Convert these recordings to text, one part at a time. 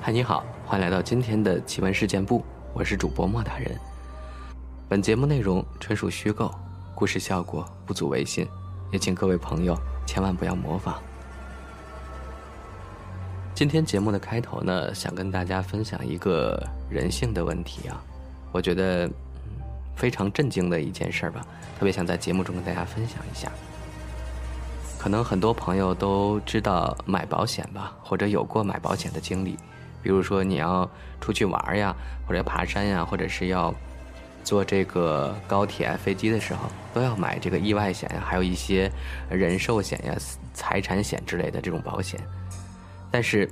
嗨，你好，欢迎来到今天的奇闻事件部，我是主播莫大人。本节目内容纯属虚构，故事效果不足为信，也请各位朋友千万不要模仿。今天节目的开头呢，想跟大家分享一个人性的问题啊，我觉得非常震惊的一件事吧，特别想在节目中跟大家分享一下。可能很多朋友都知道买保险吧，或者有过买保险的经历。比如说你要出去玩呀，或者爬山呀，或者是要坐这个高铁、飞机的时候，都要买这个意外险呀，还有一些人寿险呀、财产险之类的这种保险。但是，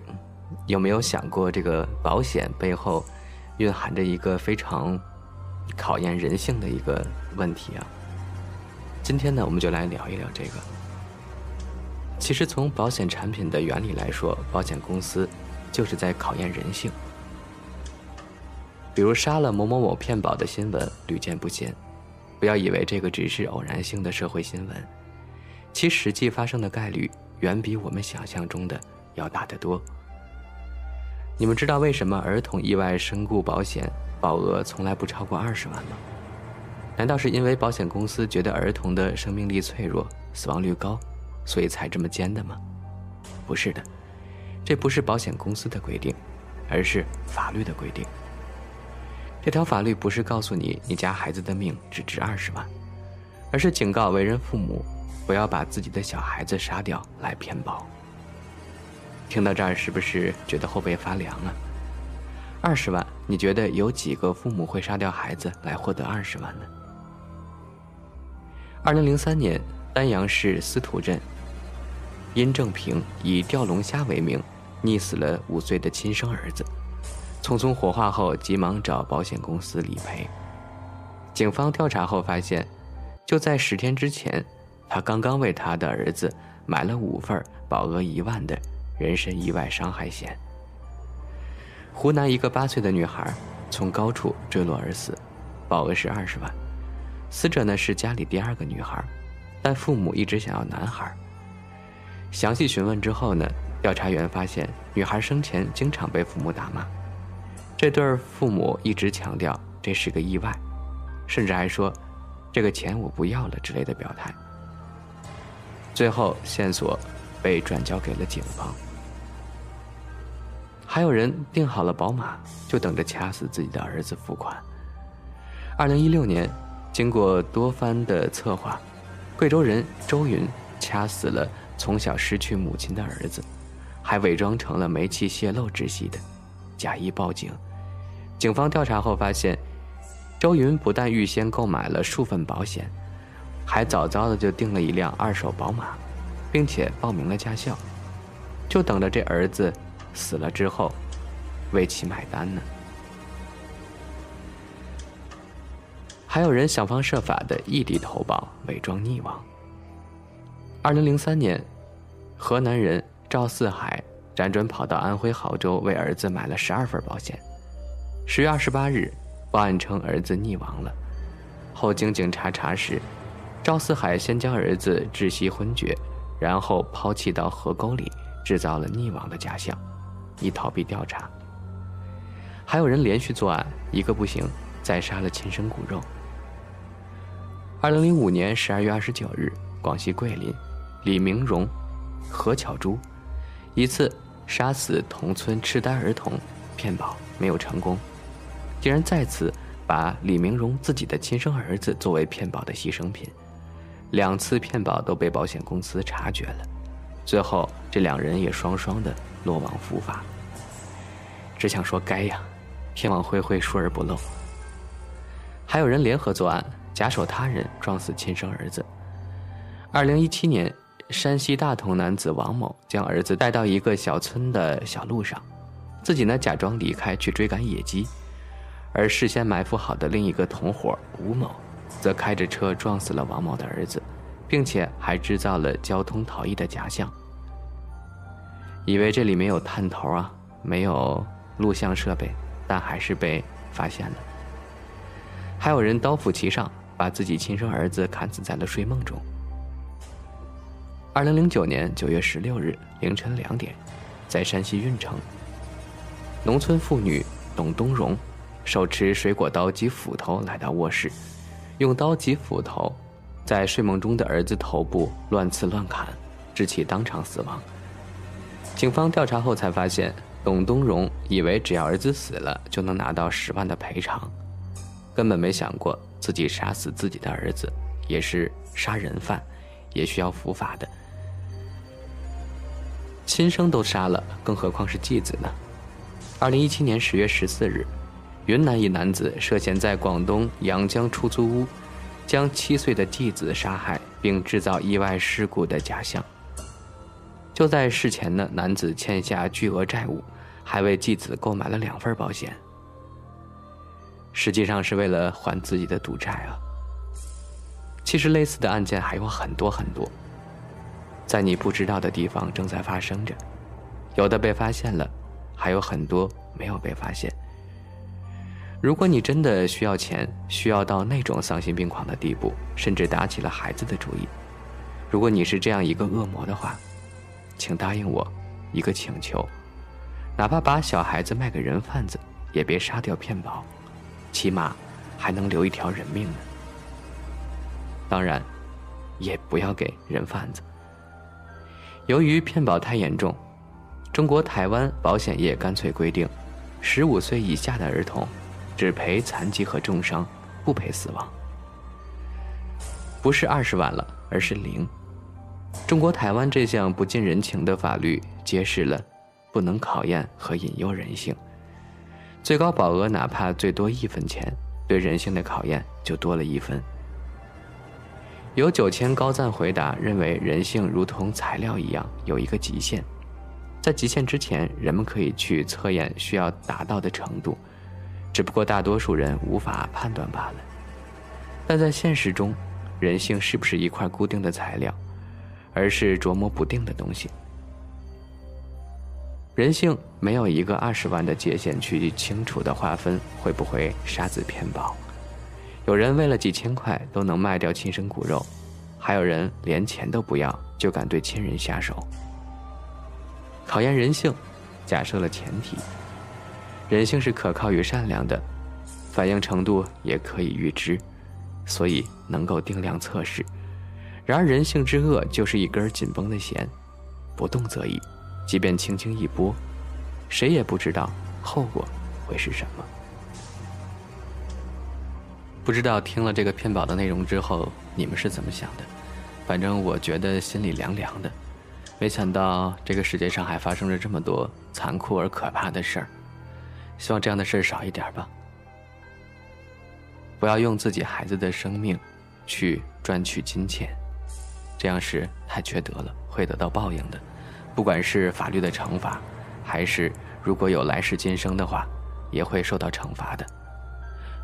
有没有想过这个保险背后蕴含着一个非常考验人性的一个问题啊？今天呢，我们就来聊一聊这个。其实从保险产品的原理来说，保险公司。就是在考验人性，比如杀了某某某骗保的新闻屡见不鲜，不要以为这个只是偶然性的社会新闻，其实际发生的概率远比我们想象中的要大得多。你们知道为什么儿童意外身故保险保额从来不超过二十万吗？难道是因为保险公司觉得儿童的生命力脆弱、死亡率高，所以才这么尖的吗？不是的。这不是保险公司的规定，而是法律的规定。这条法律不是告诉你你家孩子的命只值二十万，而是警告为人父母不要把自己的小孩子杀掉来骗保。听到这儿是不是觉得后背发凉啊？二十万，你觉得有几个父母会杀掉孩子来获得二十万呢？二零零三年，丹阳市司徒镇，殷正平以钓龙虾为名。溺死了五岁的亲生儿子，匆匆火化后，急忙找保险公司理赔。警方调查后发现，就在十天之前，他刚刚为他的儿子买了五份保额一万的人身意外伤害险。湖南一个八岁的女孩从高处坠落而死，保额是二十万，死者呢是家里第二个女孩，但父母一直想要男孩。详细询问之后呢？调查员发现，女孩生前经常被父母打骂，这对父母一直强调这是个意外，甚至还说“这个钱我不要了”之类的表态。最后，线索被转交给了警方。还有人订好了宝马，就等着掐死自己的儿子付款。二零一六年，经过多番的策划，贵州人周云掐死了从小失去母亲的儿子。还伪装成了煤气泄漏窒息的，假意报警。警方调查后发现，周云不但预先购买了数份保险，还早早的就订了一辆二手宝马，并且报名了驾校，就等着这儿子死了之后为其买单呢。还有人想方设法的异地投保，伪装溺亡。二零零三年，河南人。赵四海辗转跑到安徽亳州，为儿子买了十二份保险。十月二十八日，报案称儿子溺亡了。后经警察查实，赵四海先将儿子窒息昏厥，然后抛弃到河沟里，制造了溺亡的假象，以逃避调查。还有人连续作案，一个不行，再杀了亲生骨肉。二零零五年十二月二十九日，广西桂林，李明荣、何巧珠。一次杀死同村痴呆儿童骗保没有成功，竟然再次把李明荣自己的亲生儿子作为骗保的牺牲品，两次骗保都被保险公司察觉了，最后这两人也双双的落网伏法。只想说该呀，天网恢恢疏而不漏。还有人联合作案，假手他人撞死亲生儿子。二零一七年。山西大同男子王某将儿子带到一个小村的小路上，自己呢假装离开去追赶野鸡，而事先埋伏好的另一个同伙吴某，则开着车撞死了王某的儿子，并且还制造了交通逃逸的假象，以为这里没有探头啊，没有录像设备，但还是被发现了。还有人刀斧齐上，把自己亲生儿子砍死在了睡梦中。二零零九年九月十六日凌晨两点，在山西运城，农村妇女董冬荣手持水果刀及斧头来到卧室，用刀及斧头在睡梦中的儿子头部乱刺乱砍，致其当场死亡。警方调查后才发现，董冬荣以为只要儿子死了就能拿到十万的赔偿，根本没想过自己杀死自己的儿子也是杀人犯，也需要伏法的。亲生都杀了，更何况是继子呢？二零一七年十月十四日，云南一男子涉嫌在广东阳江出租屋将七岁的继子杀害，并制造意外事故的假象。就在事前呢，男子欠下巨额债务，还为继子购买了两份保险，实际上是为了还自己的赌债啊。其实类似的案件还有很多很多，在你不知道的地方正在发生着，有的被发现了，还有很多没有被发现。如果你真的需要钱，需要到那种丧心病狂的地步，甚至打起了孩子的主意，如果你是这样一个恶魔的话。请答应我，一个请求，哪怕把小孩子卖给人贩子，也别杀掉骗保，起码还能留一条人命呢。当然，也不要给人贩子。由于骗保太严重，中国台湾保险业干脆规定，十五岁以下的儿童只赔残疾和重伤，不赔死亡。不是二十万了，而是零。中国台湾这项不近人情的法律揭示了，不能考验和引诱人性。最高保额哪怕最多一分钱，对人性的考验就多了一分。有九千高赞回答认为，人性如同材料一样有一个极限，在极限之前，人们可以去测验需要达到的程度，只不过大多数人无法判断罢了。但在现实中，人性是不是一块固定的材料？而是琢磨不定的东西。人性没有一个二十万的界限去清楚的划分，会不会杀子骗保？有人为了几千块都能卖掉亲生骨肉，还有人连钱都不要就敢对亲人下手。考验人性，假设了前提：人性是可靠与善良的，反应程度也可以预知，所以能够定量测试。然而，人性之恶就是一根紧绷的弦，不动则已，即便轻轻一拨，谁也不知道后果会是什么。不知道听了这个骗保的内容之后，你们是怎么想的？反正我觉得心里凉凉的。没想到这个世界上还发生着这么多残酷而可怕的事儿。希望这样的事儿少一点吧。不要用自己孩子的生命去赚取金钱。这样是太缺德了，会得到报应的。不管是法律的惩罚，还是如果有来世今生的话，也会受到惩罚的。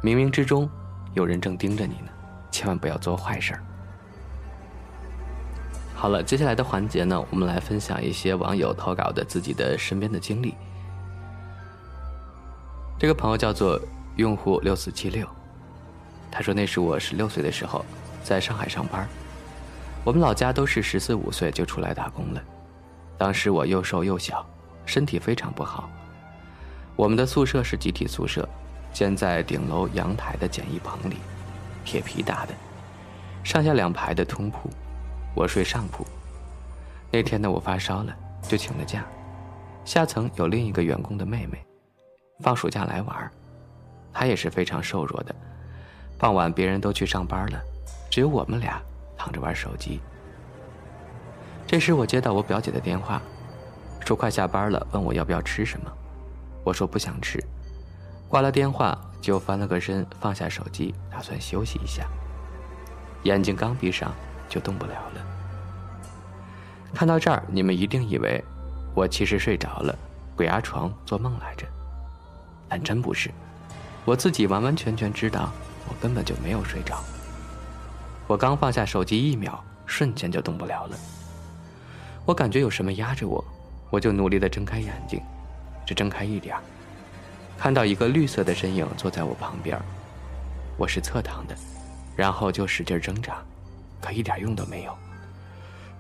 冥冥之中，有人正盯着你呢，千万不要做坏事儿。好了，接下来的环节呢，我们来分享一些网友投稿的自己的身边的经历。这个朋友叫做用户六四七六，他说那是我十六岁的时候，在上海上班。我们老家都是十四五岁就出来打工了，当时我又瘦又小，身体非常不好。我们的宿舍是集体宿舍，建在顶楼阳台的简易棚里，铁皮搭的，上下两排的通铺，我睡上铺。那天呢，我发烧了，就请了假。下层有另一个员工的妹妹，放暑假来玩，她也是非常瘦弱的。傍晚别人都去上班了，只有我们俩。躺着玩手机。这时我接到我表姐的电话，说快下班了，问我要不要吃什么。我说不想吃，挂了电话就翻了个身，放下手机，打算休息一下。眼睛刚闭上就动不了了。看到这儿，你们一定以为我其实睡着了，鬼压床做梦来着，但真不是，我自己完完全全知道，我根本就没有睡着。我刚放下手机一秒，瞬间就动不了了。我感觉有什么压着我，我就努力的睁开眼睛，只睁开一点看到一个绿色的身影坐在我旁边。我是侧躺的，然后就使劲挣扎，可一点用都没有。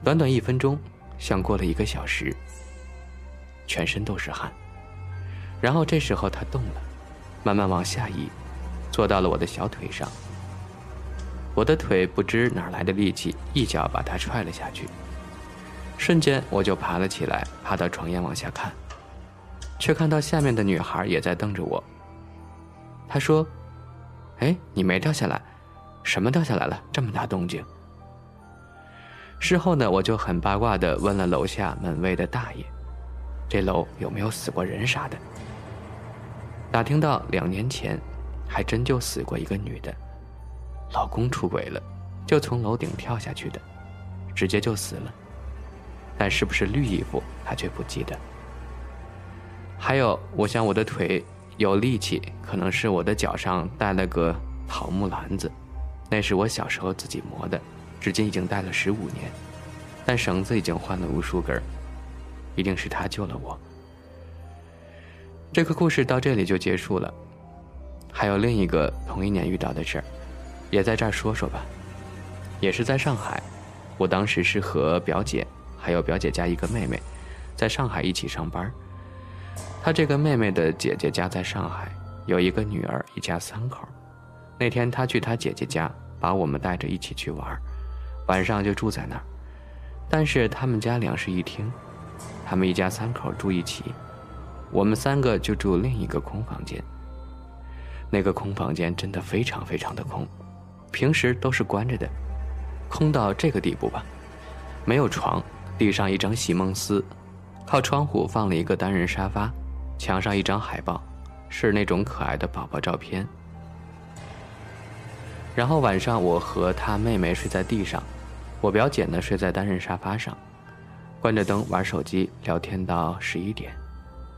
短短一分钟，像过了一个小时，全身都是汗。然后这时候他动了，慢慢往下移，坐到了我的小腿上。我的腿不知哪来的力气，一脚把他踹了下去。瞬间我就爬了起来，爬到床沿往下看，却看到下面的女孩也在瞪着我。她说：“哎，你没掉下来？什么掉下来了？这么大动静？”事后呢，我就很八卦的问了楼下门卫的大爷：“这楼有没有死过人啥的？”打听到两年前，还真就死过一个女的。老公出轨了，就从楼顶跳下去的，直接就死了。但是不是绿衣服，他却不记得。还有，我想我的腿有力气，可能是我的脚上带了个桃木篮子，那是我小时候自己磨的，至今已经戴了十五年，但绳子已经换了无数根一定是他救了我。这个故事到这里就结束了。还有另一个同一年遇到的事儿。也在这儿说说吧，也是在上海，我当时是和表姐，还有表姐家一个妹妹，在上海一起上班。她这个妹妹的姐姐家在上海，有一个女儿，一家三口。那天她去她姐姐家，把我们带着一起去玩，晚上就住在那儿。但是他们家两室一厅，他们一家三口住一起，我们三个就住另一个空房间。那个空房间真的非常非常的空。平时都是关着的，空到这个地步吧，没有床，地上一张席梦思，靠窗户放了一个单人沙发，墙上一张海报，是那种可爱的宝宝照片。然后晚上我和他妹妹睡在地上，我表姐呢睡在单人沙发上，关着灯玩手机聊天到十一点，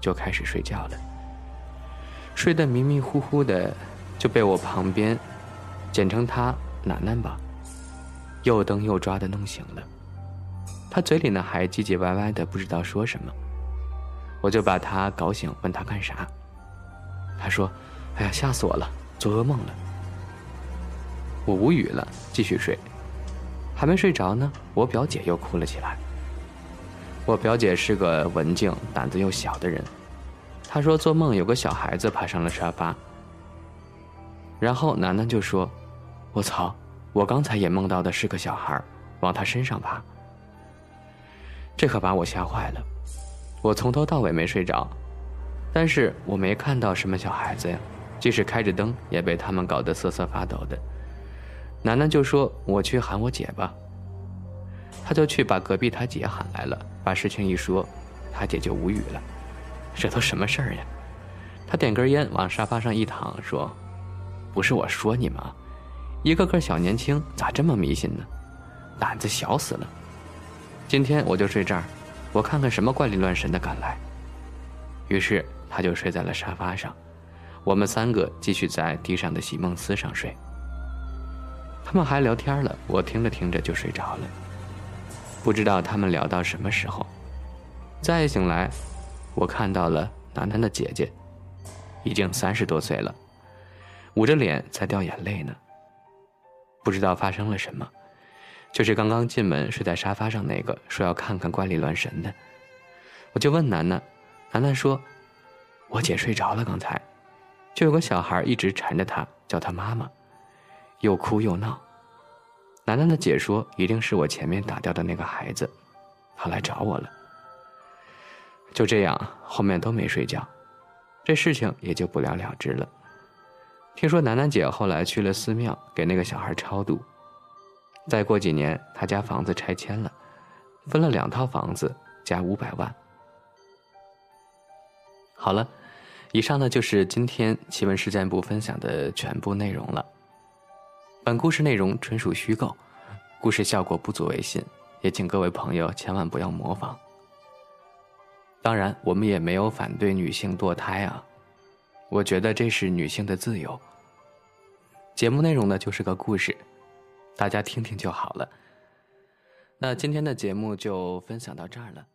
就开始睡觉了。睡得迷迷糊糊的，就被我旁边。简称他楠楠吧，又蹬又抓的弄醒了，他嘴里呢还唧唧歪歪的，不知道说什么。我就把他搞醒，问他干啥。他说：“哎呀，吓死我了，做噩梦了。”我无语了，继续睡。还没睡着呢，我表姐又哭了起来。我表姐是个文静、胆子又小的人，她说做梦有个小孩子爬上了沙发。然后楠楠就说：“我操，我刚才也梦到的是个小孩，往他身上爬。这可把我吓坏了。我从头到尾没睡着，但是我没看到什么小孩子呀，即使开着灯也被他们搞得瑟瑟发抖的。楠楠就说：‘我去喊我姐吧。’他就去把隔壁他姐喊来了，把事情一说，他姐就无语了。这都什么事儿呀？他点根烟，往沙发上一躺，说。”不是我说你们啊，一个个小年轻咋这么迷信呢？胆子小死了。今天我就睡这儿，我看看什么怪力乱神的敢来。于是他就睡在了沙发上，我们三个继续在地上的席梦思上睡。他们还聊天了，我听着听着就睡着了。不知道他们聊到什么时候，再醒来，我看到了楠楠的姐姐，已经三十多岁了。捂着脸在掉眼泪呢。不知道发生了什么，就是刚刚进门睡在沙发上那个说要看看怪力乱神的，我就问楠楠，楠楠说，我姐睡着了，刚才就有个小孩一直缠着她，叫她妈妈，又哭又闹。楠楠的姐说，一定是我前面打掉的那个孩子，他来找我了。就这样，后面都没睡觉，这事情也就不了了之了。听说楠楠姐后来去了寺庙给那个小孩超度，再过几年他家房子拆迁了，分了两套房子加五百万。好了，以上呢就是今天奇闻事件部分享的全部内容了。本故事内容纯属虚构，故事效果不足为信，也请各位朋友千万不要模仿。当然，我们也没有反对女性堕胎啊。我觉得这是女性的自由。节目内容呢，就是个故事，大家听听就好了。那今天的节目就分享到这儿了。